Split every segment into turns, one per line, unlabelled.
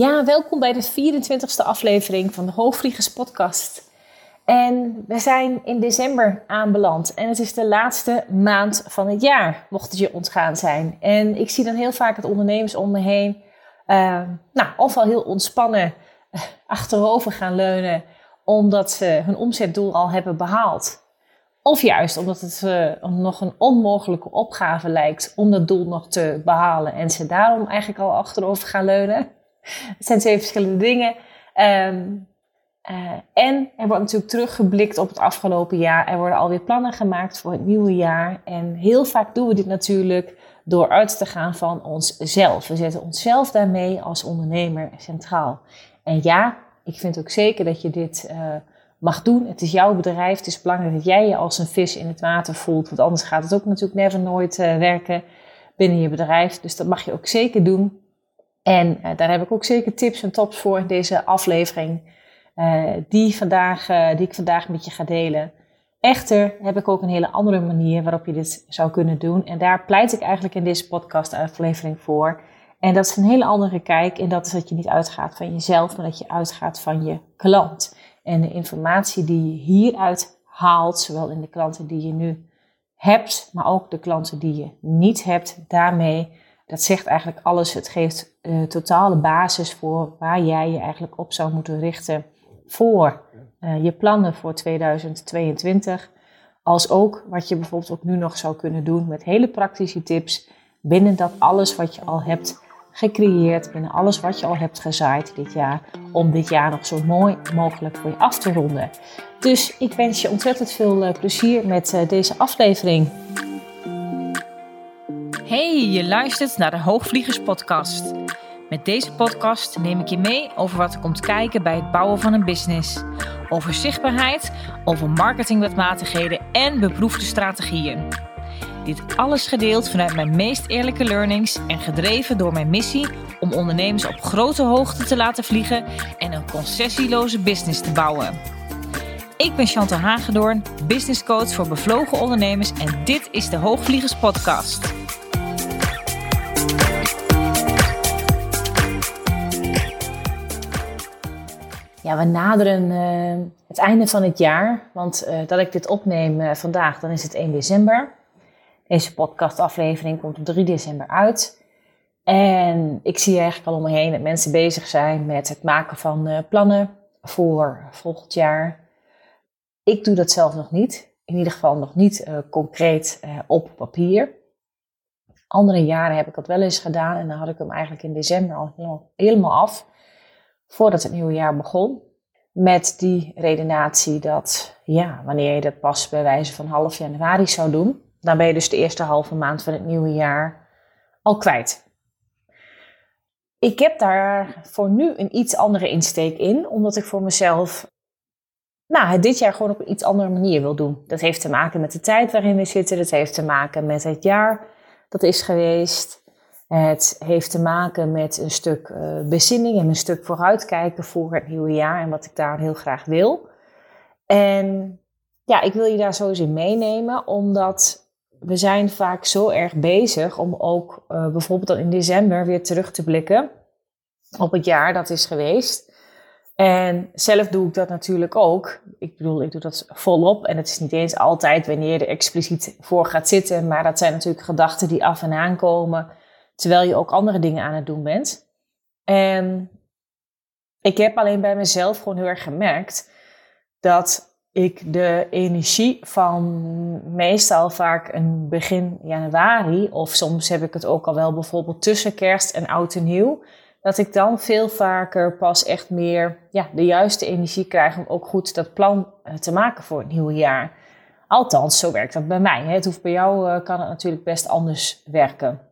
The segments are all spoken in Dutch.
Ja, welkom bij de 24e aflevering van de Hoogvliegers podcast. En we zijn in december aanbeland en het is de laatste maand van het jaar, mocht het je ontgaan zijn. En ik zie dan heel vaak het ondernemers om me heen, uh, nou, ofwel heel ontspannen uh, achterover gaan leunen, omdat ze hun omzetdoel al hebben behaald. Of juist omdat het uh, nog een onmogelijke opgave lijkt om dat doel nog te behalen en ze daarom eigenlijk al achterover gaan leunen. Het zijn twee verschillende dingen. Um, uh, en er wordt natuurlijk teruggeblikt op het afgelopen jaar. Er worden alweer plannen gemaakt voor het nieuwe jaar. En heel vaak doen we dit natuurlijk door uit te gaan van onszelf. We zetten onszelf daarmee als ondernemer centraal. En ja, ik vind ook zeker dat je dit uh, mag doen. Het is jouw bedrijf. Het is belangrijk dat jij je als een vis in het water voelt. Want anders gaat het ook natuurlijk never nooit uh, werken binnen je bedrijf. Dus dat mag je ook zeker doen. En uh, daar heb ik ook zeker tips en tops voor in deze aflevering, uh, die, vandaag, uh, die ik vandaag met je ga delen. Echter heb ik ook een hele andere manier waarop je dit zou kunnen doen. En daar pleit ik eigenlijk in deze podcast-aflevering voor. En dat is een hele andere kijk. En dat is dat je niet uitgaat van jezelf, maar dat je uitgaat van je klant. En de informatie die je hieruit haalt, zowel in de klanten die je nu hebt, maar ook de klanten die je niet hebt, daarmee dat zegt eigenlijk alles. Het geeft uh, totale basis voor waar jij je eigenlijk op zou moeten richten voor uh, je plannen voor 2022. Als ook wat je bijvoorbeeld ook nu nog zou kunnen doen met hele praktische tips binnen dat alles wat je al hebt gecreëerd, binnen alles wat je al hebt gezaaid dit jaar, om dit jaar nog zo mooi mogelijk voor je af te ronden. Dus ik wens je ontzettend veel uh, plezier met deze aflevering.
Hey, je luistert naar de Hoogvliegers Podcast. Met deze podcast neem ik je mee over wat er komt kijken bij het bouwen van een business. Over zichtbaarheid, over marketingwetmatigheden en beproefde strategieën. Dit alles gedeeld vanuit mijn meest eerlijke learnings en gedreven door mijn missie om ondernemers op grote hoogte te laten vliegen en een concessieloze business te bouwen. Ik ben Chantal Hagedoorn, business coach voor bevlogen ondernemers en dit is de Hoogvliegers Podcast.
We naderen uh, het einde van het jaar. Want uh, dat ik dit opneem uh, vandaag, dan is het 1 december. Deze podcastaflevering komt op 3 december uit. En ik zie eigenlijk al om me heen dat mensen bezig zijn met het maken van plannen voor volgend jaar. Ik doe dat zelf nog niet. In ieder geval nog niet concreet op papier. Andere jaren heb ik dat wel eens gedaan en dan had ik hem eigenlijk in december al helemaal af voordat het nieuwe jaar begon. Met die redenatie dat, ja, wanneer je dat pas bij wijze van half januari zou doen, dan ben je dus de eerste halve maand van het nieuwe jaar al kwijt. Ik heb daar voor nu een iets andere insteek in, omdat ik voor mezelf nou, dit jaar gewoon op een iets andere manier wil doen. Dat heeft te maken met de tijd waarin we zitten, dat heeft te maken met het jaar dat is geweest. Het heeft te maken met een stuk uh, bezinning en een stuk vooruitkijken voor het nieuwe jaar en wat ik daar heel graag wil. En ja, ik wil je daar sowieso in meenemen, omdat we zijn vaak zo erg bezig om ook uh, bijvoorbeeld dan in december weer terug te blikken op het jaar dat is geweest. En zelf doe ik dat natuurlijk ook. Ik bedoel, ik doe dat volop. En het is niet eens altijd wanneer je er expliciet voor gaat zitten. Maar dat zijn natuurlijk gedachten die af en aan komen terwijl je ook andere dingen aan het doen bent. En ik heb alleen bij mezelf gewoon heel erg gemerkt dat ik de energie van meestal vaak een begin januari, of soms heb ik het ook al wel bijvoorbeeld tussen kerst en oud en nieuw, dat ik dan veel vaker pas echt meer ja, de juiste energie krijg om ook goed dat plan eh, te maken voor het nieuwe jaar. Althans, zo werkt dat bij mij. Het hoeft bij jou, uh, kan het natuurlijk best anders werken.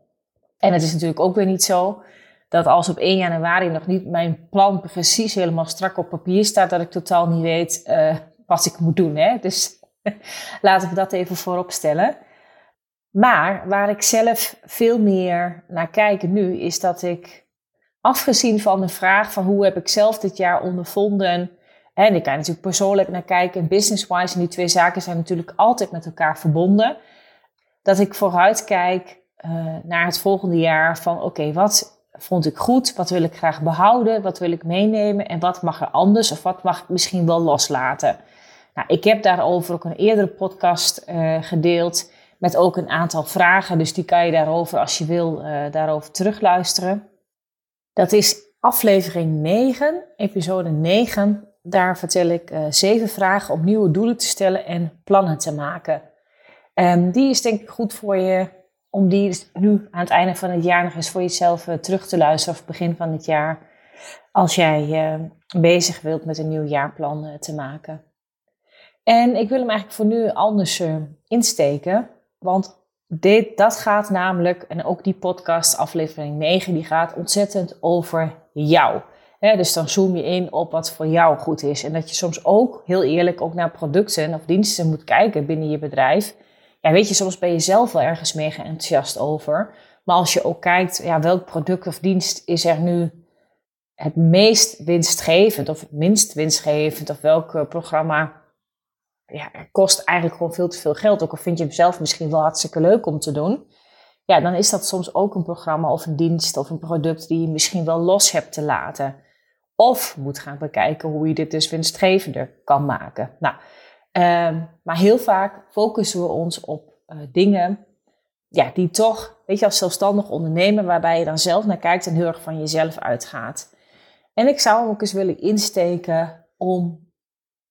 En het is natuurlijk ook weer niet zo dat als op 1 januari nog niet mijn plan precies helemaal strak op papier staat, dat ik totaal niet weet uh, wat ik moet doen. Hè? Dus laten we dat even voorop stellen. Maar waar ik zelf veel meer naar kijk nu, is dat ik, afgezien van de vraag van hoe heb ik zelf dit jaar ondervonden, en ik kan natuurlijk persoonlijk naar kijken, business-wise, en die twee zaken zijn natuurlijk altijd met elkaar verbonden, dat ik vooruit kijk uh, naar het volgende jaar van oké, wat vond ik goed? Wat wil ik graag behouden? Wat wil ik meenemen? En wat mag er anders? Of wat mag ik misschien wel loslaten? Nou, ik heb daarover ook een eerdere podcast uh, gedeeld. Met ook een aantal vragen. Dus die kan je daarover, als je wil, uh, daarover terugluisteren. Dat is aflevering 9, episode 9. Daar vertel ik zeven vragen om nieuwe doelen te stellen en plannen te maken. Um, die is denk ik goed voor je om die nu aan het einde van het jaar nog eens voor jezelf uh, terug te luisteren of begin van het jaar. Als jij uh, bezig wilt met een nieuw jaarplan uh, te maken. En ik wil hem eigenlijk voor nu anders insteken. Want dit, dat gaat namelijk, en ook die podcast, aflevering 9, die gaat ontzettend over jou. dus dan zoom je in op wat voor jou goed is. En dat je soms ook heel eerlijk ook naar producten of diensten moet kijken binnen je bedrijf ja, weet je, soms ben je zelf wel ergens mega enthousiast over. Maar als je ook kijkt, ja, welk product of dienst is er nu het meest winstgevend of het minst winstgevend of welk programma ja, kost eigenlijk gewoon veel te veel geld. Ook al vind je hem zelf misschien wel hartstikke leuk om te doen. Ja, dan is dat soms ook een programma of een dienst of een product die je misschien wel los hebt te laten. Of moet gaan bekijken hoe je dit dus winstgevender kan maken. Nou, Ehm, maar heel vaak focussen we ons op uh, dingen ja, die toch, weet je, als zelfstandig ondernemer, waarbij je dan zelf naar kijkt en heel erg van jezelf uitgaat. En ik zou hem ook eens willen insteken om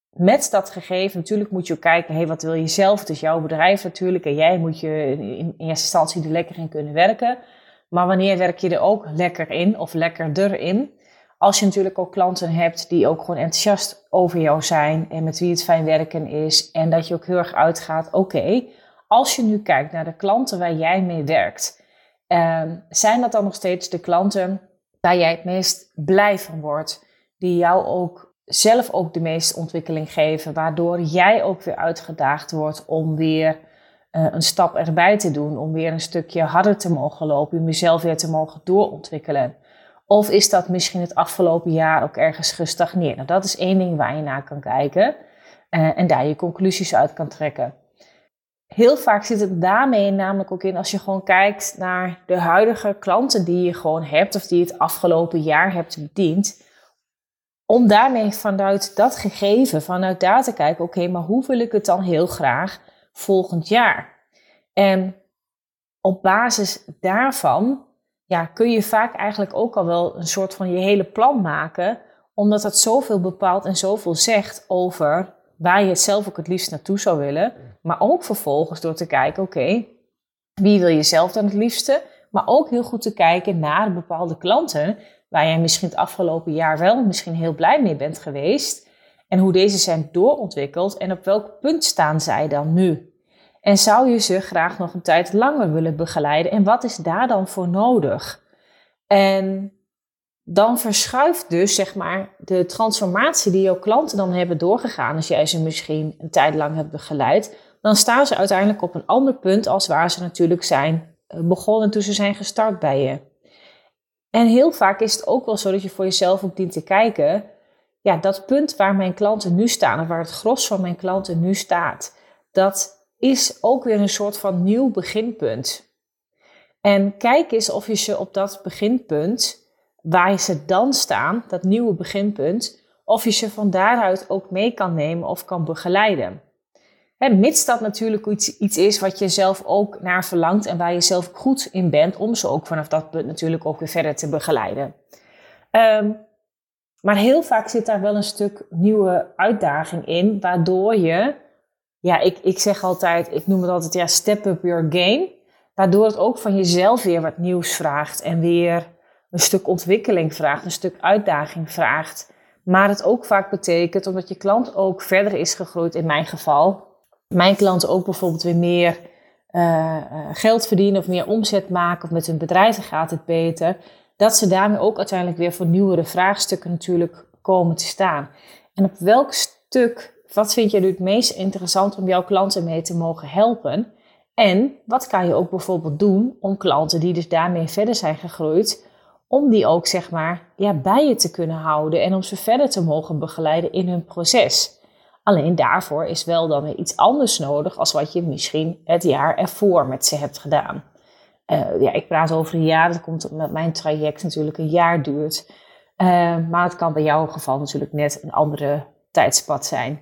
met dat gegeven, natuurlijk moet je ook kijken, hé, wat wil je zelf? Is jouw bedrijf natuurlijk en jij moet je in, eerste instantie er lekker in kunnen werken. Maar wanneer werk je er ook lekker in of lekkerder in? Als je natuurlijk ook klanten hebt die ook gewoon enthousiast over jou zijn en met wie het fijn werken is. En dat je ook heel erg uitgaat, oké, als je nu kijkt naar de klanten waar jij mee werkt, ehm, zijn dat dan nog steeds de klanten waar jij het meest blij van wordt? Die jou ook zelf ook de meeste ontwikkeling geven, waardoor jij ook weer uitgedaagd wordt om weer uh, een stap erbij te doen, om weer een stukje harder te mogen lopen, om jezelf weer te mogen doorontwikkelen. Of is dat misschien het afgelopen jaar ook ergens gestagneerd? Nou, dat is één ding waar je naar kan kijken uh, en daar je conclusies uit kan trekken. Heel vaak zit het daarmee namelijk ook in als je gewoon kijkt naar de huidige klanten die je gewoon hebt of die het afgelopen jaar hebt bediend. Om daarmee vanuit dat gegeven, vanuit daar te kijken, oké, maar hoe wil ik het dan heel graag volgend jaar? En op basis daarvan ja, kun je vaak eigenlijk ook al wel een soort van je hele plan maken, omdat dat zoveel bepaalt en zoveel zegt over waar je het zelf ook het liefst naartoe zou willen. Maar ook vervolgens door te kijken, oké, wie wil je zelf dan het liefste? Maar ook heel goed te kijken naar bepaalde klanten waar jij misschien het afgelopen jaar wel misschien heel blij mee bent geweest. En hoe deze zijn doorontwikkeld en op welk punt staan zij dan nu? En zou je ze graag nog een tijd langer willen begeleiden? En wat is daar dan voor nodig? En dan verschuift dus zeg maar de transformatie die jouw klanten dan hebben doorgegaan, als jij ze misschien een tijd lang hebt begeleid, dan staan ze uiteindelijk op een ander punt als waar ze natuurlijk zijn eh, begonnen toen ze zijn gestart bij je. En heel vaak is het ook wel zo dat je voor jezelf ook dient te kijken, ja, dat punt waar mijn klanten nu staan, of waar het gros van mijn klanten nu staat, dat is ook weer een soort van nieuw beginpunt. En kijk eens of je ze op dat beginpunt, waar ze dan staan, dat nieuwe beginpunt, of je ze van daaruit ook mee kan nemen of kan begeleiden. He, mits dat natuurlijk iets, iets is wat je zelf ook naar verlangt en waar je zelf goed in bent, om ze ook vanaf dat punt natuurlijk ook weer verder te begeleiden. Um, maar heel vaak zit daar wel een stuk nieuwe uitdaging in, waardoor je ja, ik, ik zeg altijd, ik noem het altijd, ja, step up your game. Waardoor het ook van jezelf weer wat nieuws vraagt en weer een stuk ontwikkeling vraagt, een stuk uitdaging vraagt. Maar het ook vaak betekent, omdat je klant ook verder is gegroeid, in mijn geval, mijn klanten ook bijvoorbeeld weer meer uh, geld verdienen of meer omzet maken of met hun bedrijven gaat het beter, dat ze daarmee ook uiteindelijk weer voor nieuwere vraagstukken natuurlijk komen te staan. En op welk stuk wat vind je nu het meest interessant om jouw klanten mee te mogen helpen? En wat kan je ook bijvoorbeeld doen om klanten die dus daarmee verder zijn gegroeid, om die ook zeg maar ja, bij je te kunnen houden en om ze verder te mogen begeleiden in hun proces. Alleen daarvoor is wel dan weer iets anders nodig als wat je misschien het jaar ervoor met ze hebt gedaan. Uh, ja, ik praat over een jaar, dat komt omdat mijn traject natuurlijk een jaar duurt. Uh, maar het kan bij jouw geval natuurlijk net een andere tijdspad zijn.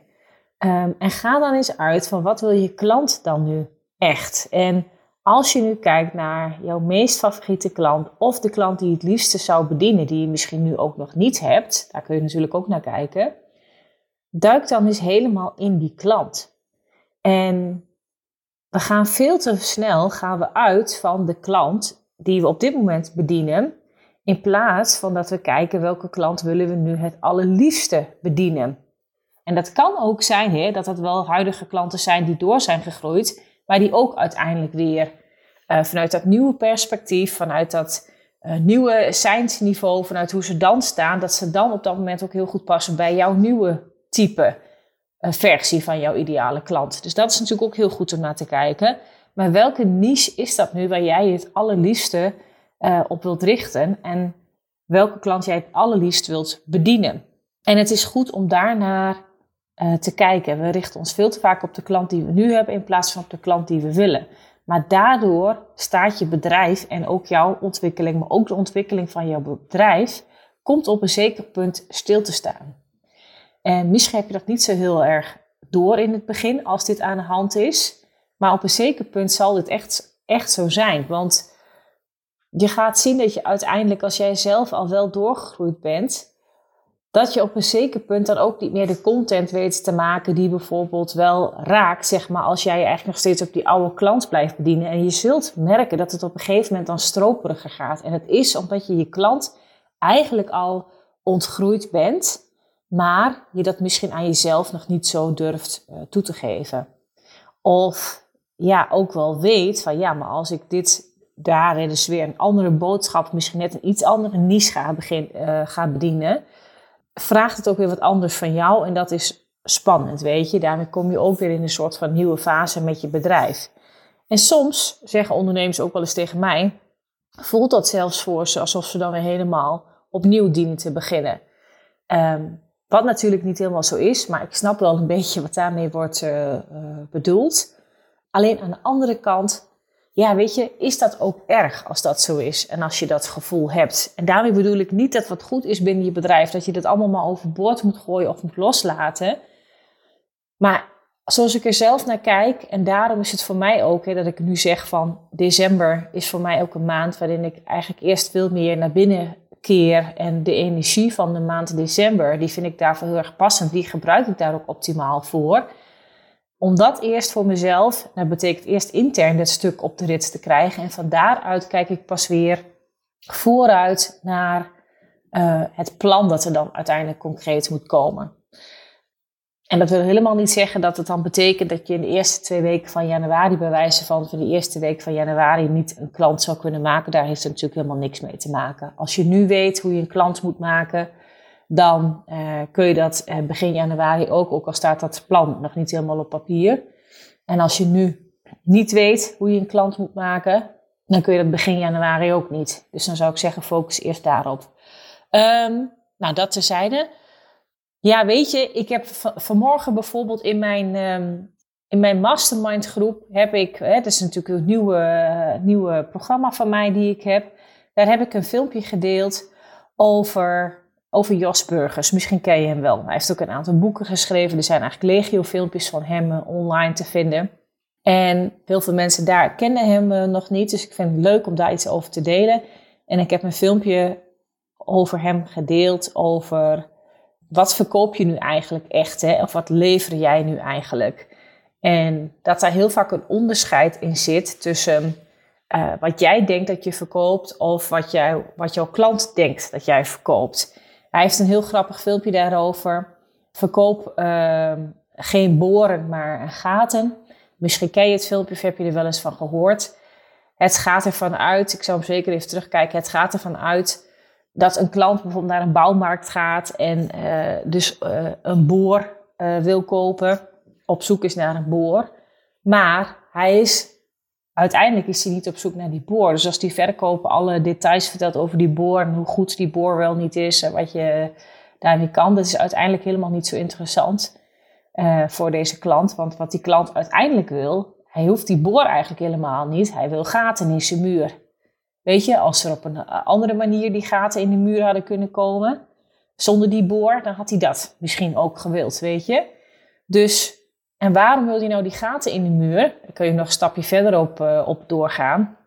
Um, en ga dan eens uit van wat wil je klant dan nu echt? En als je nu kijkt naar jouw meest favoriete klant of de klant die het liefste zou bedienen, die je misschien nu ook nog niet hebt, daar kun je natuurlijk ook naar kijken. Duik dan eens helemaal in die klant. En we gaan veel te snel gaan we uit van de klant die we op dit moment bedienen, in plaats van dat we kijken welke klant willen we nu het allerliefste bedienen. En dat kan ook zijn hè, dat het wel huidige klanten zijn die door zijn gegroeid, maar die ook uiteindelijk weer uh, vanuit dat nieuwe perspectief, vanuit dat uh, nieuwe zijnsniveau, vanuit hoe ze dan staan, dat ze dan op dat moment ook heel goed passen bij jouw nieuwe type uh, versie van jouw ideale klant. Dus dat is natuurlijk ook heel goed om naar te kijken. Maar welke niche is dat nu waar jij het allerliefste op wilt richten en welke klant jij het allerliefst wilt bedienen? En het is goed om daarnaar uh, te kijken. We richten ons veel te vaak op de klant die we nu hebben in plaats van op de klant die we willen. Maar daardoor staat je bedrijf en ook jouw ontwikkeling, maar ook de ontwikkeling van jouw bedrijf, komt op een zeker punt stil te staan. En misschien heb je dat niet zo heel erg door in het begin als dit aan de hand is. Maar op een zeker punt zal dit echt, echt zo zijn. Want je gaat zien dat je uiteindelijk, als jij zelf al wel doorgegroeid bent, dat je op een zeker punt dan ook niet meer de content weet te maken die bijvoorbeeld wel raakt, zeg maar, als jij je eigenlijk nog steeds op die oude klant blijft bedienen. En je zult merken dat het op een gegeven moment dan stroperiger gaat. En het is omdat je je klant eigenlijk al ontgroeid bent, maar je dat misschien aan jezelf nog niet zo durft uh, toe te geven. Of ja, ook wel weet van ja, maar als ik dit daar dus weer een andere boodschap, misschien net een iets andere niche ga, begin, uh, ga bedienen vraagt het ook weer wat anders van jou en dat is spannend, weet je. Daarmee kom je ook weer in een soort van nieuwe fase met je bedrijf. En soms zeggen ondernemers ook wel eens tegen mij, voelt dat zelfs voor ze alsof ze dan weer helemaal opnieuw dienen te beginnen. Um, wat natuurlijk niet helemaal zo is, maar ik snap wel een beetje wat daarmee wordt uh, uh, bedoeld. Alleen aan de andere kant ja, weet je, is dat ook erg als dat zo is en als je dat gevoel hebt? En daarmee bedoel ik niet dat wat goed is binnen je bedrijf, dat je dat allemaal maar overboord moet gooien of moet loslaten. Maar zoals ik er zelf naar kijk, en daarom is het voor mij ook hè, dat ik nu zeg van december is voor mij ook een maand waarin ik eigenlijk eerst veel meer naar binnen keer. En de energie van de maand december, die vind ik daarvoor heel erg passend. Die gebruik ik daar ook optimaal voor om dat eerst voor mezelf, dat betekent eerst intern dit stuk op de rit te krijgen. En van daaruit kijk ik pas weer vooruit naar uh, het plan dat er dan uiteindelijk concreet moet komen. En dat wil helemaal niet zeggen dat het dan betekent dat je in de eerste twee weken van januari, bij wijze van, van de eerste week van januari, niet een klant zou kunnen maken. Daar heeft het natuurlijk helemaal niks mee te maken. Als je nu weet hoe je een klant moet maken, dan uh, kun je dat uh, begin januari ook, ook al staat dat plan nog niet helemaal op papier. En als je nu niet weet hoe je een klant moet maken, dan kun je dat begin januari ook niet. Dus dan zou ik zeggen, focus eerst daarop. Um, nou, dat terzijde. Ja, weet je, ik heb vanmorgen bijvoorbeeld in mijn, um, in mijn mastermind groep heb ik, hè, is natuurlijk een nieuwe, nieuwe programma van mij die ik heb. Daar heb ik een filmpje gedeeld over over Jos Burgers. Misschien ken je hem wel. Hij heeft ook een aantal boeken geschreven. Er zijn eigenlijk legio filmpjes van hem eh, online te vinden. En heel veel mensen daar kennen hem uh, nog niet. Dus ik vind het leuk om daar iets over te delen. En ik heb een filmpje over hem gedeeld. Over wat verkoop je nu eigenlijk echt? Hè? Of wat lever jij nu eigenlijk? En dat daar heel vaak een onderscheid in zit tussen uh, wat jij denkt dat je verkoopt of wat, jij, wat jouw klant denkt dat jij verkoopt. Hij heeft een heel grappig filmpje daarover. Verkoop uh, geen boren, maar gaten. Misschien ken je het filmpje of heb je er wel eens van gehoord. Het gaat ervan uit, ik zou hem zeker even terugkijken. Het gaat ervan uit dat een klant bijvoorbeeld naar een bouwmarkt gaat en uh, dus uh, een boor uh, wil kopen, op zoek is naar een boor. Maar hij is uiteindelijk is hij niet op zoek naar die boor. Dus als die verkoper alle details vertelt over die boor en hoe goed die boor wel niet is en wat je daarmee kan, dat is uiteindelijk helemaal niet zo interessant uh, voor deze klant. Want wat die klant uiteindelijk wil, hij hoeft die boor eigenlijk helemaal niet. Hij wil gaten in zijn muur. Weet je, als er op een andere manier die gaten in de muur hadden kunnen komen, zonder die boor, dan had hij dat misschien ook gewild, weet je. Dus, en waarom wil hij nou die gaten in de muur? Daar kun je nog een stapje verder op, uh, op doorgaan.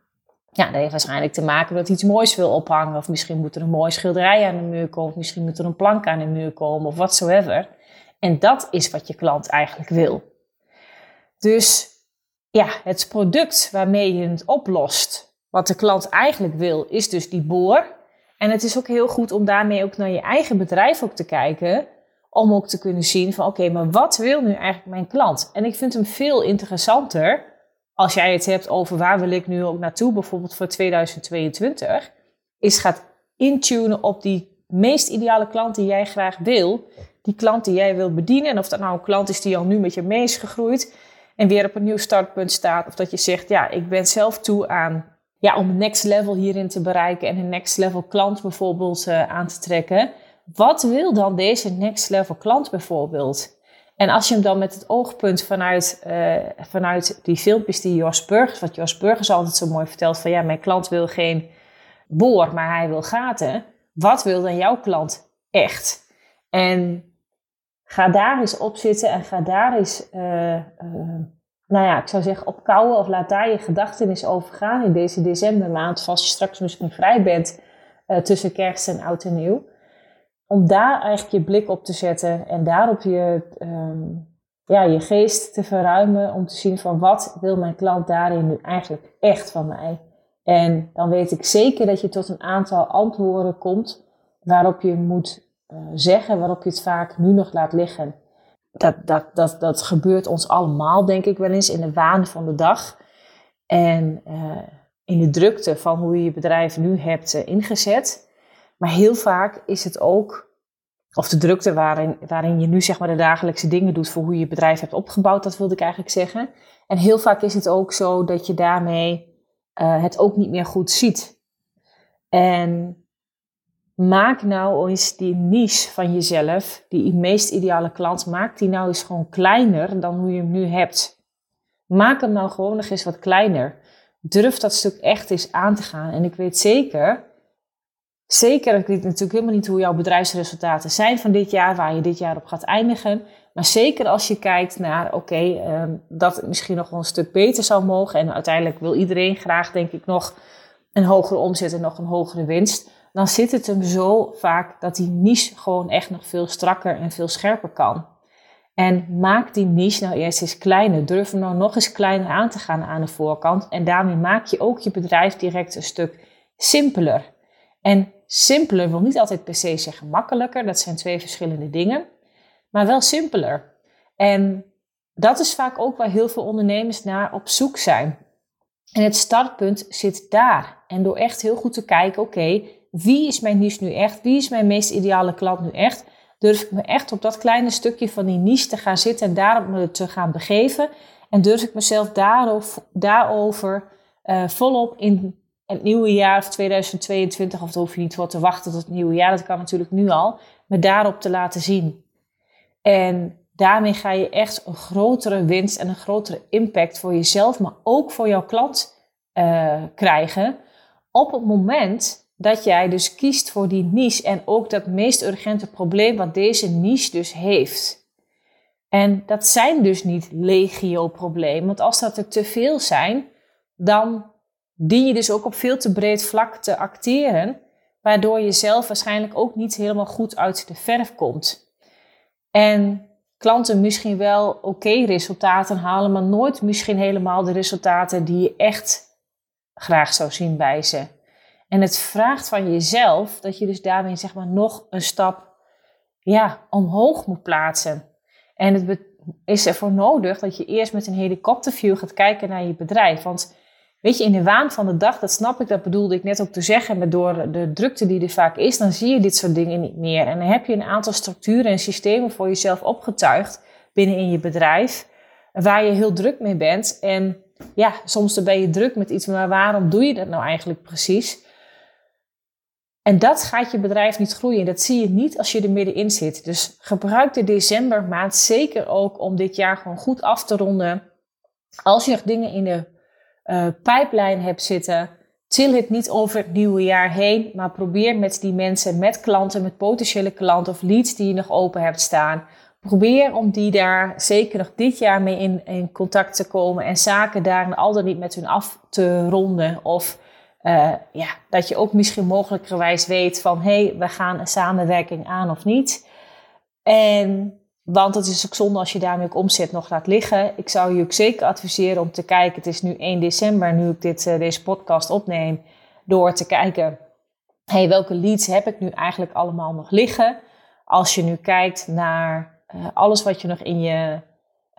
Ja, dat heeft waarschijnlijk te maken dat iets moois wil ophangen. Of misschien moet er een mooi schilderij aan de muur komen. Of misschien moet er een plank aan de muur komen. Of watsoever. En dat is wat je klant eigenlijk wil. Dus ja, het product waarmee je het oplost, wat de klant eigenlijk wil, is dus die boor. En het is ook heel goed om daarmee ook naar je eigen bedrijf ook te kijken. Om ook te kunnen zien van oké, maar wat wil nu eigenlijk mijn klant? En ik vind hem veel interessanter als jij het hebt over waar wil ik nu ook naartoe, bijvoorbeeld voor 2022, is gaat intunen op die meest ideale klant die jij graag wil. Die klant die jij wil bedienen. En of dat nou een klant is die al nu met je mee is gegroeid en weer op een nieuw startpunt staat. Of dat je zegt, ja, ik ben zelf toe aan ja, om next level hierin te bereiken en een next level klant bijvoorbeeld uh, aan te trekken. Wat wil dan deze next level klant bijvoorbeeld? En als je hem dan met het oogpunt vanuit, uh, vanuit die filmpjes die Jos Burgers, wat Jos Burgers altijd zo mooi vertelt, van ja, mijn klant wil geen boor, maar hij wil gaten. Wat wil dan jouw klant echt? En ga daar eens op zitten en ga daar eens, uh, uh, nou ja, ik zou zeggen opkouwen of laat daar je gedachten eens over gaan in deze decembermaand, als je straks misschien vrij bent tussen kerst en oud en nieuw om daar eigenlijk je blik op te zetten en daarop je, um, ja, je geest te verruimen om te zien van wat wil mijn klant daarin nu eigenlijk echt van mij. En dan weet ik zeker dat je tot een aantal antwoorden komt waarop je moet uh, zeggen, waarop je het vaak nu nog laat liggen. Dat, dat, dat, dat gebeurt ons allemaal, denk ik wel eens, in de waan van de dag. En uh, in de drukte van hoe je je bedrijf nu hebt uh, ingezet. Maar heel vaak is het ook, of de drukte waarin, waarin je nu zeg maar de dagelijkse dingen doet voor hoe je je bedrijf hebt opgebouwd, dat wilde ik eigenlijk zeggen. En heel vaak is het ook zo dat je daarmee uh, het ook niet meer goed ziet. En maak nou eens die niche van jezelf, die meest ideale klant, maak die nou eens gewoon kleiner dan hoe je hem nu hebt. Maak hem nou gewoon nog eens wat kleiner. Durf dat stuk echt eens aan te gaan. En ik weet zeker Zeker, ik weet natuurlijk helemaal niet hoe jouw bedrijfsresultaten zijn van dit jaar, waar je dit jaar op gaat eindigen. Maar zeker als je kijkt naar, oké, ehm, dat het misschien nog wel een stuk beter zou mogen. En uiteindelijk wil iedereen graag, denk ik, nog een hogere omzet en nog een hogere winst. Dan zit het hem zo vaak dat die niche gewoon echt nog veel strakker en veel scherper kan. En maak die niche nou eerst eens kleiner. Durf hem nou nog eens kleiner aan te gaan aan de voorkant. En daarmee maak je ook je bedrijf direct een stuk simpeler. En simpeler wil niet altijd per se zeggen makkelijker. Dat zijn twee verschillende dingen. Maar wel simpeler. En dat is vaak ook waar heel veel ondernemers naar op zoek zijn. En het startpunt zit daar. En door echt heel goed te kijken, oké, wie is mijn niche nu echt? Wie is mijn meest ideale klant nu echt? Durf ik me echt op dat kleine stukje van die niche te gaan zitten en daarop me te gaan begeven? En durf ik mezelf daarover, daarover uh, volop in het nieuwe jaar of 2022, of dan hoef je niet voor te wachten tot het nieuwe jaar, dat kan natuurlijk nu al, maar daarop te laten zien. En daarmee ga je echt een grotere winst en een grotere impact voor jezelf, maar ook voor jouw klant uh, krijgen. Op het moment dat jij dus kiest voor die niche en ook dat meest urgente probleem wat deze niche dus heeft. En dat zijn dus niet legio problemen, want als dat er te veel zijn, dan dien je dus ook op veel te breed vlak te acteren, waardoor je zelf waarschijnlijk ook niet helemaal goed uit de verf komt. En klanten misschien wel oké resultaten halen, maar nooit misschien helemaal de resultaten die je echt graag zou zien bij ze. En het vraagt van jezelf dat je dus daarmee zeg maar nog een stap ja, omhoog moet plaatsen. En het is ervoor nodig dat je eerst met een helikopterview gaat kijken naar je bedrijf. Want Weet je, in de waan van de dag, dat snap ik, dat bedoelde ik net ook te zeggen, maar door de drukte die er vaak is, dan zie je dit soort dingen niet meer. En dan heb je een aantal structuren en systemen voor jezelf opgetuigd binnen in je bedrijf, waar je heel druk mee bent. En ja, soms ben je druk met iets, maar waarom doe je dat nou eigenlijk precies? En dat gaat je bedrijf niet groeien. Dat zie je niet als je er middenin zit. Dus gebruik de decembermaand zeker ook om dit jaar gewoon goed af te ronden Als je dingen in de uh, pijplijn hebt zitten, til het niet over het nieuwe jaar heen, maar probeer met die mensen, met klanten, met potentiële klanten of leads die je nog open hebt staan, probeer om die daar zeker nog dit jaar mee in, in contact te komen en zaken daar al dan niet met hun af te ronden. Of uh, ja, dat je ook misschien mogelijkerwijs weet van hé, hey, we gaan een samenwerking aan of niet. En want het is ook zonde als je daarmee ook omzet nog laat liggen. Ik zou je ook zeker adviseren om te kijken. Het is nu 1 december, nu ik dit, uh, deze podcast opneem. Door te kijken, hey, welke leads heb ik nu eigenlijk allemaal nog liggen? Als je nu kijkt naar uh, alles wat je nog in je,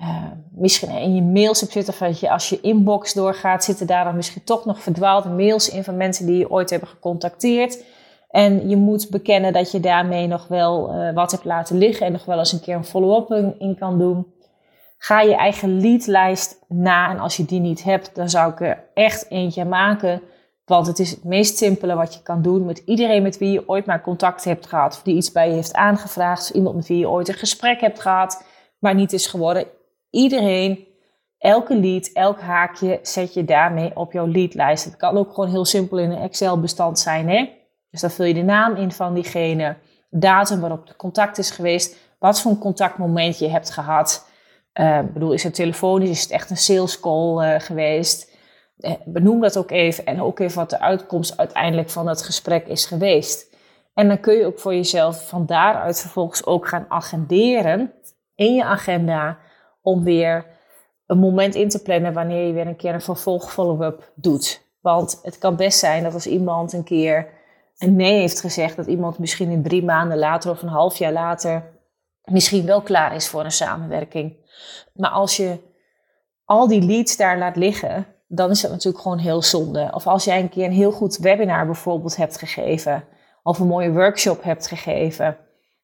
uh, misschien in je mails hebt zitten. Of je, als je inbox doorgaat, zitten daar dan misschien toch nog verdwaalde mails in van mensen die je ooit hebben gecontacteerd. En je moet bekennen dat je daarmee nog wel uh, wat hebt laten liggen en nog wel eens een keer een follow-up in kan doen. Ga je eigen leadlijst na en als je die niet hebt, dan zou ik er echt eentje maken. Want het is het meest simpele wat je kan doen met iedereen met wie je ooit maar contact hebt gehad. Of die iets bij je heeft aangevraagd. Of iemand met wie je ooit een gesprek hebt gehad, maar niet is geworden. Iedereen, elke lead, elk haakje zet je daarmee op jouw leadlijst. Het kan ook gewoon heel simpel in een Excel-bestand zijn. Hè? Dus dan vul je de naam in van diegene, datum waarop de contact is geweest, wat voor een contactmoment je hebt gehad. Uh, bedoel, is het telefonisch, is het echt een sales call uh, geweest? Uh, benoem dat ook even en ook even wat de uitkomst uiteindelijk van het gesprek is geweest. En dan kun je ook voor jezelf van daaruit vervolgens ook gaan agenderen in je agenda om weer een moment in te plannen wanneer je weer een keer een vervolg follow-up doet. Want het kan best zijn dat als iemand een keer nee heeft gezegd dat iemand misschien in drie maanden later of een half jaar later misschien wel klaar is voor een samenwerking. Maar als je al die leads daar laat liggen, dan is dat natuurlijk gewoon heel zonde. Of als jij een keer een heel goed webinar bijvoorbeeld hebt gegeven, of een mooie workshop hebt gegeven,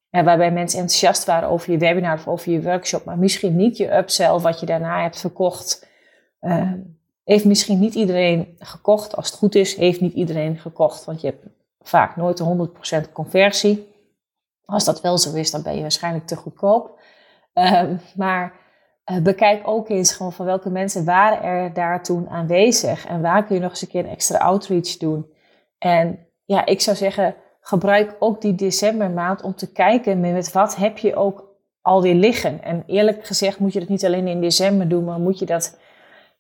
en waarbij mensen enthousiast waren over je webinar of over je workshop, maar misschien niet je upsell wat je daarna hebt verkocht. Uh, heeft misschien niet iedereen gekocht. Als het goed is, heeft niet iedereen gekocht. Want je hebt vaak nooit de 100% conversie. Als dat wel zo is, dan ben je waarschijnlijk te goedkoop. Um, maar uh, bekijk ook eens gewoon van welke mensen waren er daar toen aanwezig. En waar kun je nog eens een keer een extra outreach doen. En ja, ik zou zeggen, gebruik ook die decembermaand om te kijken met wat heb je ook alweer liggen. En eerlijk gezegd moet je dat niet alleen in december doen, maar moet je dat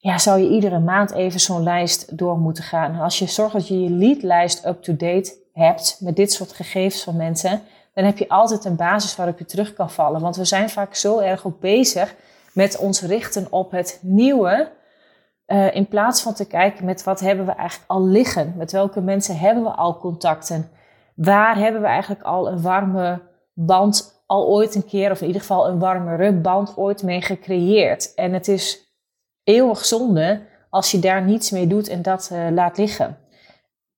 ja, zou je iedere maand even zo'n lijst door moeten gaan. Als je zorgt dat je je leadlijst up-to-date hebt met dit soort gegevens van mensen, dan heb je altijd een basis waarop je terug kan vallen. Want we zijn vaak zo erg op bezig met ons richten op het nieuwe, uh, in plaats van te kijken met wat hebben we eigenlijk al liggen. Met welke mensen hebben we al contacten. Waar hebben we eigenlijk al een warme band al ooit een keer, of in ieder geval een warmere band ooit mee gecreëerd. En het is eeuwig zonde als je daar niets mee doet en dat uh, laat liggen.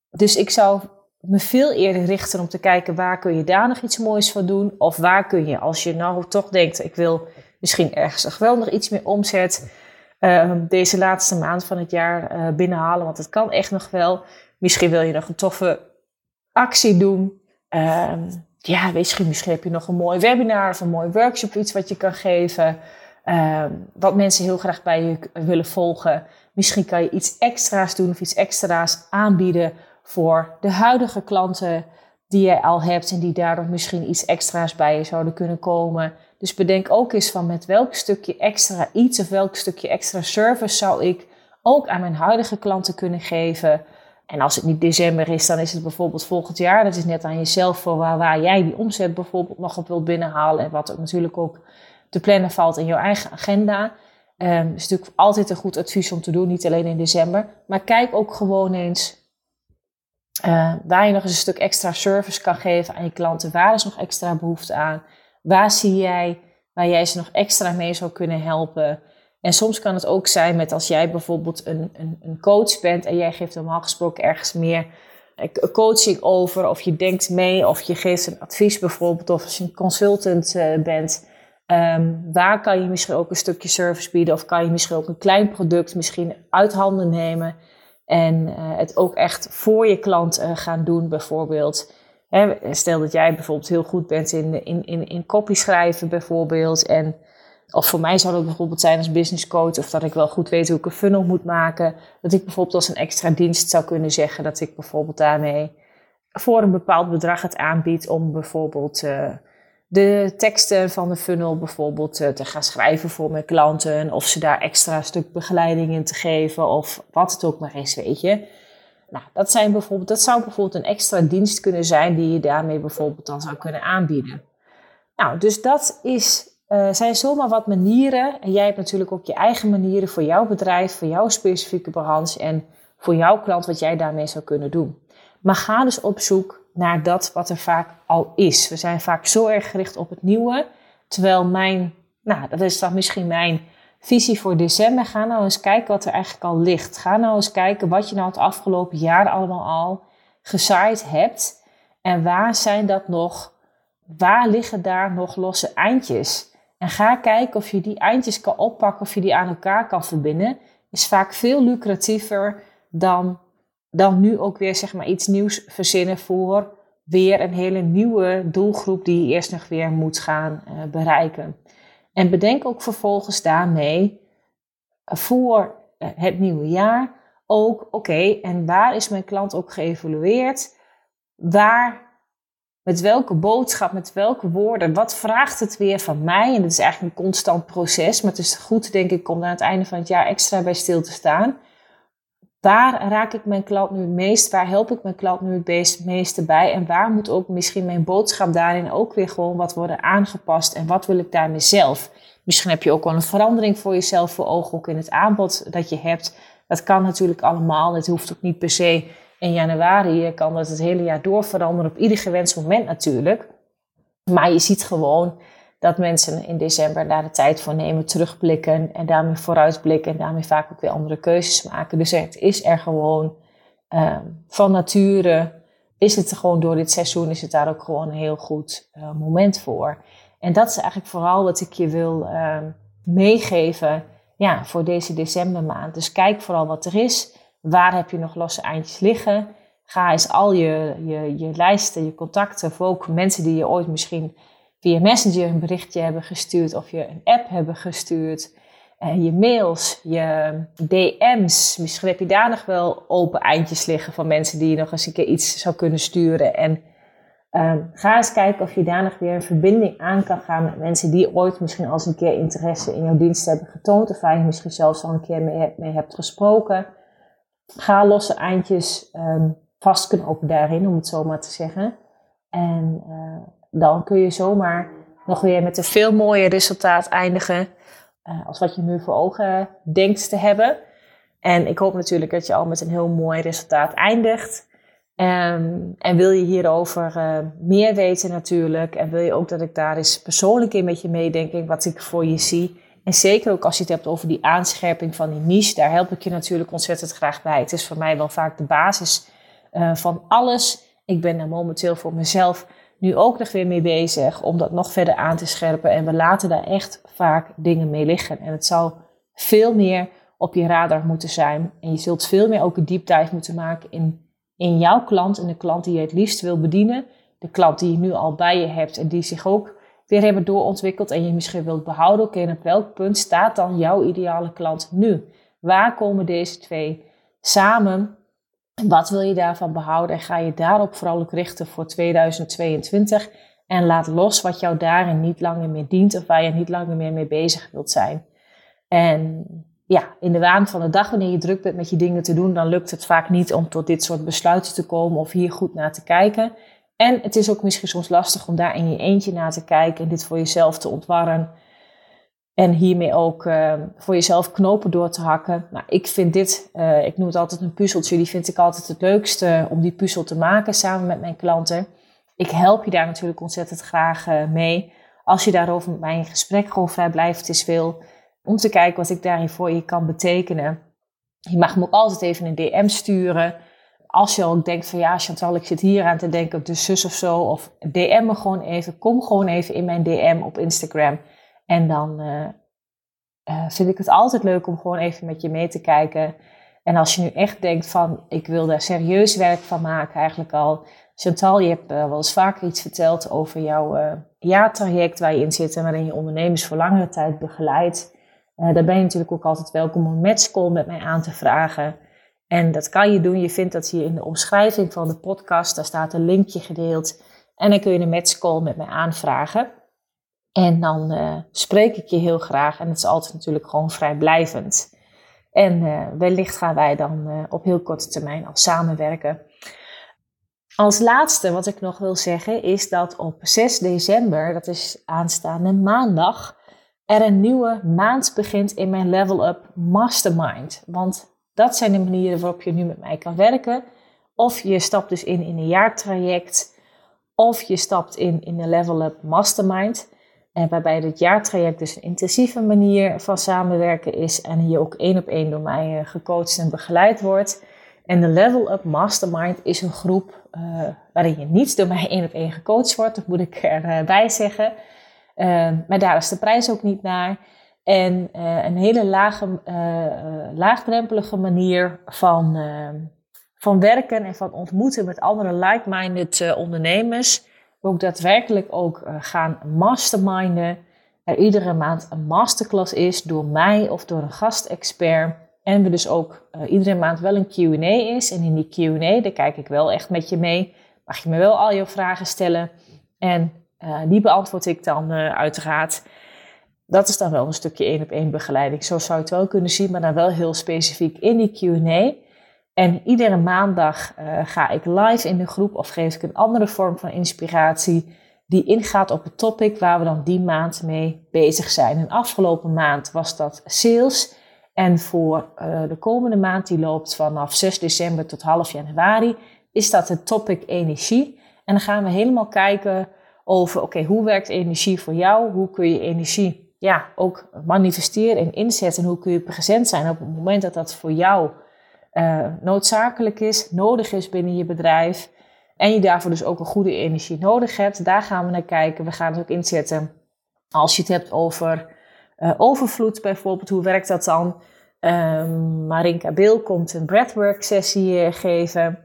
Dus ik zou me veel eerder richten om te kijken waar kun je daar nog iets moois van doen. Of waar kun je, als je nou toch denkt, ik wil misschien ergens wel nog iets meer omzet uh, deze laatste maand van het jaar uh, binnenhalen. Want het kan echt nog wel. Misschien wil je nog een toffe actie doen. Uh, ja, misschien, misschien heb je nog een mooi webinar of een mooi workshop, iets wat je kan geven. Ehm, wat mensen heel graag bij je willen volgen. Misschien kan je iets extra's doen of iets extra's aanbieden voor de huidige klanten die jij al hebt en die daardoor misschien iets extra's bij je zouden kunnen komen. Dus bedenk ook eens van met welk stukje extra iets of welk stukje extra service zou ik ook aan mijn huidige klanten kunnen geven. En als het niet december is, dan is het bijvoorbeeld volgend jaar. Dat is net aan jezelf voor waar, waar jij die omzet bijvoorbeeld nog op wilt binnenhalen. En wat ook natuurlijk ook te plannen valt in jouw eigen agenda. Um, is natuurlijk altijd een goed advies om te doen, niet alleen in december. Maar kijk ook gewoon eens uh, waar je nog eens een stuk extra service kan geven aan je klanten. Waar is nog extra behoefte aan? Waar zie jij waar jij ze nog extra mee zou kunnen helpen? En soms kan het ook zijn met als jij bijvoorbeeld een, een, een coach bent en jij geeft normaal gesproken ergens meer eh, coaching over, of je denkt mee, of je geeft een advies bijvoorbeeld, of als je een consultant uh, bent. Um, waar kan je misschien ook een stukje service bieden of kan je misschien ook een klein product misschien uit handen nemen en uh, het ook echt voor je klant uh, gaan doen bijvoorbeeld. He, stel dat jij bijvoorbeeld heel goed bent in, in, in, in copy schrijven bijvoorbeeld en Of voor mij zou het bijvoorbeeld zijn als business coach, of dat ik wel goed weet hoe ik een funnel moet maken. Dat ik bijvoorbeeld als een extra dienst zou kunnen zeggen dat ik bijvoorbeeld daarmee voor een bepaald bedrag het aanbied om bijvoorbeeld uh, de teksten van de funnel bijvoorbeeld uh, te gaan schrijven voor mijn klanten. Of ze daar extra stuk begeleiding in te geven of wat het ook maar is, weet je. Nou, dat, zijn bijvoorbeeld, dat zou bijvoorbeeld een extra dienst kunnen zijn die je daarmee bijvoorbeeld dan zou kunnen aanbieden. Nou, dus dat is, uh, zijn zomaar wat manieren. En jij hebt natuurlijk ook je eigen manieren voor jouw bedrijf, voor jouw specifieke branche en voor jouw klant wat jij daarmee zou kunnen doen. Maar ga dus op zoek naar dat wat er vaak al is. We zijn vaak zo erg gericht op het nieuwe, terwijl mijn, nou, dat is dan misschien mijn visie voor december. Ga nou eens kijken wat er eigenlijk al ligt. Ga nou eens kijken wat je nou het afgelopen jaar allemaal al gezaaid hebt. En waar zijn dat nog, waar liggen daar nog losse eindjes? En ga kijken of je die eindjes kan oppakken, of je die aan elkaar kan verbinden. Is vaak veel lucratiever dan, dan nu ook weer zeg maar iets nieuws verzinnen voor weer een hele nieuwe doelgroep die je eerst nog weer moet gaan uh, bereiken. En bedenk ook vervolgens daarmee voor eh, het nieuwe jaar ook, oké, en waar is mijn klant ook geëvalueerd? Waar, met welke boodschap, met welke woorden, wat vraagt het weer van mij? En dat is eigenlijk een constant proces, maar het is goed, denk ik, om aan het einde van het jaar extra bij stil te staan. Waar raak ik mijn klant nu het meest? Waar help ik mijn klant nu het meeste bij? En waar moet ook misschien mijn boodschap daarin ook weer gewoon wat worden aangepast? En wat wil ik daarmee zelf? Misschien heb je ook wel een verandering voor jezelf voor ogen, ook in het aanbod dat je hebt. Dat kan natuurlijk allemaal. Het hoeft ook niet per se in januari. Je kan dat het hele jaar door veranderen op ieder gewenst moment natuurlijk. Maar je ziet gewoon dat mensen in december daar de tijd voor nemen, terugblikken en daarmee vooruitblikken en daarmee vaak ook weer andere keuzes maken. Dus het is er gewoon uh, van nature, is het gewoon door dit seizoen, is het daar ook gewoon een heel goed uh, moment voor. En dat is eigenlijk vooral wat ik je wil uh, meegeven ja, voor deze decembermaand. Dus kijk vooral wat er is. Waar heb je nog losse eindjes liggen? Ga eens al je, je, je lijsten, je contacten, of ook mensen die je ooit misschien via Messenger een berichtje hebben gestuurd of je een app hebben gestuurd. Uh, je mails, je DM's. Misschien heb je daar nog wel open eindjes liggen van mensen die je nog eens een keer iets zou kunnen sturen. En uh, ga eens kijken of je daar nog weer een verbinding aan kan gaan met mensen die ooit misschien al eens een keer interesse in jouw dienst hebben getoond. Of waar je misschien zelfs al een keer mee, hebt gesproken. Ga losse eindjes um, vastknopen daarin, om het zo maar te zeggen. En uh, dan kun je zomaar nog weer met een veel mooier resultaat eindigen uh, als wat je nu voor ogen denkt te hebben. En ik hoop natuurlijk dat je al met een heel mooi resultaat eindigt. Um, en wil je hierover uh, meer weten natuurlijk. En wil je ook dat ik daar eens persoonlijk in met je meedenk wat ik voor je zie. En zeker ook als je het hebt over die aanscherping van die niche. Daar help ik je natuurlijk ontzettend graag bij. Het is voor mij wel vaak de basis uh, van alles. Ik ben er momenteel voor mezelf nu ook nog weer mee bezig om dat nog verder aan te scherpen. En we laten daar echt vaak dingen mee liggen. En het zou veel meer op je radar moeten zijn. En je zult veel meer ook een deep dive moeten maken in, in jouw klant en de klant die je het liefst wil bedienen. De klant die je nu al bij je hebt en die zich ook weer hebben doorontwikkeld en je misschien wilt behouden. Oké, op welk punt staat dan jouw ideale klant nu? Waar komen deze twee samen? Wat wil je daarvan behouden en ga je daarop vooral ook richten voor 2022? En laat los wat jou daarin niet langer meer dient of waar je niet langer meer mee bezig wilt zijn. En ja, in de waan van de dag, wanneer je druk bent met je dingen te doen, dan lukt het vaak niet om tot dit soort besluiten te komen of hier goed naar te kijken. En het is ook misschien soms lastig om daar in je eentje naar te kijken en dit voor jezelf te ontwarren. En hiermee ook uh, voor jezelf knopen door te hakken. Nou, ik vind dit, uh, ik noem het altijd een puzzeltje, die vind ik altijd het leukste om die puzzel te maken samen met mijn klanten. Ik help je daar natuurlijk ontzettend graag uh, mee. Als je daarover met mij in gesprek gewoon vrijblijvend is wil, om te kijken wat ik daarin voor je kan betekenen. Je mag me ook altijd even een DM sturen. Als je ook denkt van ja, Chantal, ik zit hier aan te denken op de zus of zo. Of DM me gewoon even. Kom gewoon even in mijn DM op Instagram. En dan uh, uh, vind ik het altijd leuk om gewoon even met je mee te kijken. En als je nu echt denkt van, ik wil daar serieus werk van maken eigenlijk al, Chantal, je hebt wel eens vaker iets verteld over jouw jaartraject waar je in zit en waarin je ondernemers voor langere tijd begeleidt. daar ben je natuurlijk ook altijd welkom om een matchcall met mij aan te vragen. En dat kan je doen. Je vindt dat hier in de omschrijving van de podcast. Daar staat een linkje gedeeld. En dan kun je een matchcall met mij aanvragen. En dan uh, spreek ik je heel graag. En het is altijd natuurlijk gewoon vrijblijvend. En uh, wellicht gaan wij dan uh, op heel korte termijn al samenwerken. Als laatste wat ik nog wil zeggen is dat op 6 december, dat is aanstaande maandag, er een nieuwe maand begint in mijn Level Up Mastermind. Want dat zijn de manieren waarop je nu met mij kan werken. Of je stapt dus in in een jaartraject, of je stapt in in een Level Up Mastermind. Waarbij het jaartraject dus een intensieve manier van samenwerken is en je ook één op één door mij eh, gecoacht en begeleid wordt. En de Level Up Mastermind is een groep uh, waarin je niet door mij één op één gecoacht wordt, dat moet ik erbij zeggen. Uh, maar daar is de prijs ook niet naar. En een hele lage, laagdrempelige manier van, van werken en van ontmoeten met andere like-minded ondernemers. Ook daadwerkelijk ook gaan masterminden. Er iedere maand een masterclass is door mij of door een gastexpert. En we dus ook iedere maand wel een Q&A is. En in die Q&A, daar kijk ik wel echt met je mee. Mag je me wel al je vragen stellen. En die beantwoord ik dan uiteraard dat is dan wel een stukje één op één begeleiding. Zo zou je het wel kunnen zien, maar dan wel heel specifiek in die QA. En iedere maandag uh, ga ik live in de groep of geef ik een andere vorm van inspiratie die ingaat op het topic waar we dan die maand mee bezig zijn. En afgelopen maand was dat sales. En voor uh, de komende maand, die loopt vanaf 6 december tot half januari, is dat het topic energie. En dan gaan we helemaal kijken over, oké, hoe werkt energie voor jou? Hoe kun je energie ja, ook manifesteren en inzetten. En hoe kun je present zijn op het moment dat dat voor jou uh, noodzakelijk is, nodig is binnen je bedrijf. En je daarvoor dus ook een goede energie nodig hebt. Daar gaan we naar kijken. We gaan het ook inzetten als je het hebt over uh, overvloed bijvoorbeeld. Hoe werkt dat dan? Um, Marinka Beel komt een breathwork sessie uh, geven.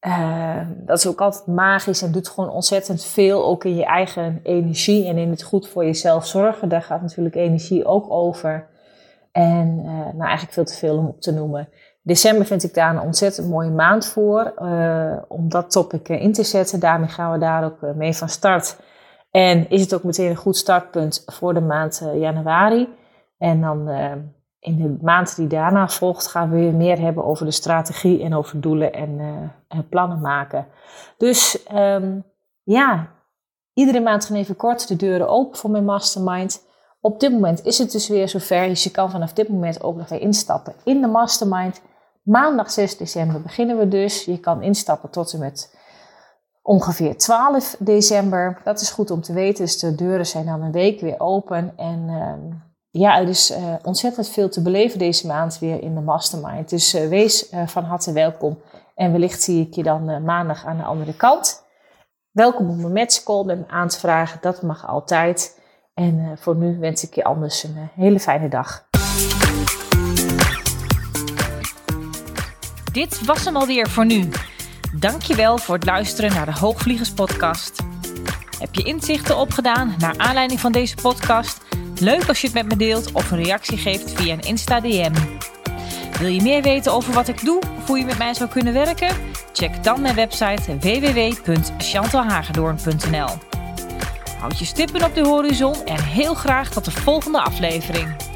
Uh, dat is ook altijd magisch en doet gewoon ontzettend veel, ook in je eigen energie en in het goed voor jezelf zorgen. Daar gaat natuurlijk energie ook over. En nou, eigenlijk veel te veel om op te noemen. December vind ik daar een ontzettend mooie maand voor, uh, om dat topic in te zetten. Daarmee gaan we daar ook mee van start. En is het ook meteen een goed startpunt voor de maand januari. En dan in de maand die daarna volgt gaan we weer meer hebben over de strategie en over doelen en, plannen maken. Dus um, ja, iedere maand gaan even kort de deuren open voor mijn mastermind. Op dit moment is het dus weer zover. Dus je kan vanaf dit moment ook nog weer instappen in de mastermind. Maandag 6 december beginnen we dus. Je kan instappen tot en met ongeveer 12 december. Dat is goed om te weten. Dus de deuren zijn dan een week weer open. En uh, ja, er is uh, ontzettend veel te beleven deze maand weer in de mastermind. Dus uh, wees uh, van harte welkom. En wellicht zie ik je dan maandag aan de andere kant. Welkom om een matchcall met me aan te vragen. Dat mag altijd. En voor nu wens ik je anders een hele fijne dag.
Dit was hem alweer voor nu. Dankjewel voor het luisteren naar de Hoogvliegers podcast. Heb je inzichten opgedaan naar aanleiding van deze podcast? Leuk als je het met me deelt of een reactie geeft via een Insta DM. Wil je meer weten over wat ik doe of hoe je met mij zou kunnen werken? Check dan mijn website www.chantalhagedoorn.nl Houd je stippen op de horizon en heel graag tot de volgende aflevering.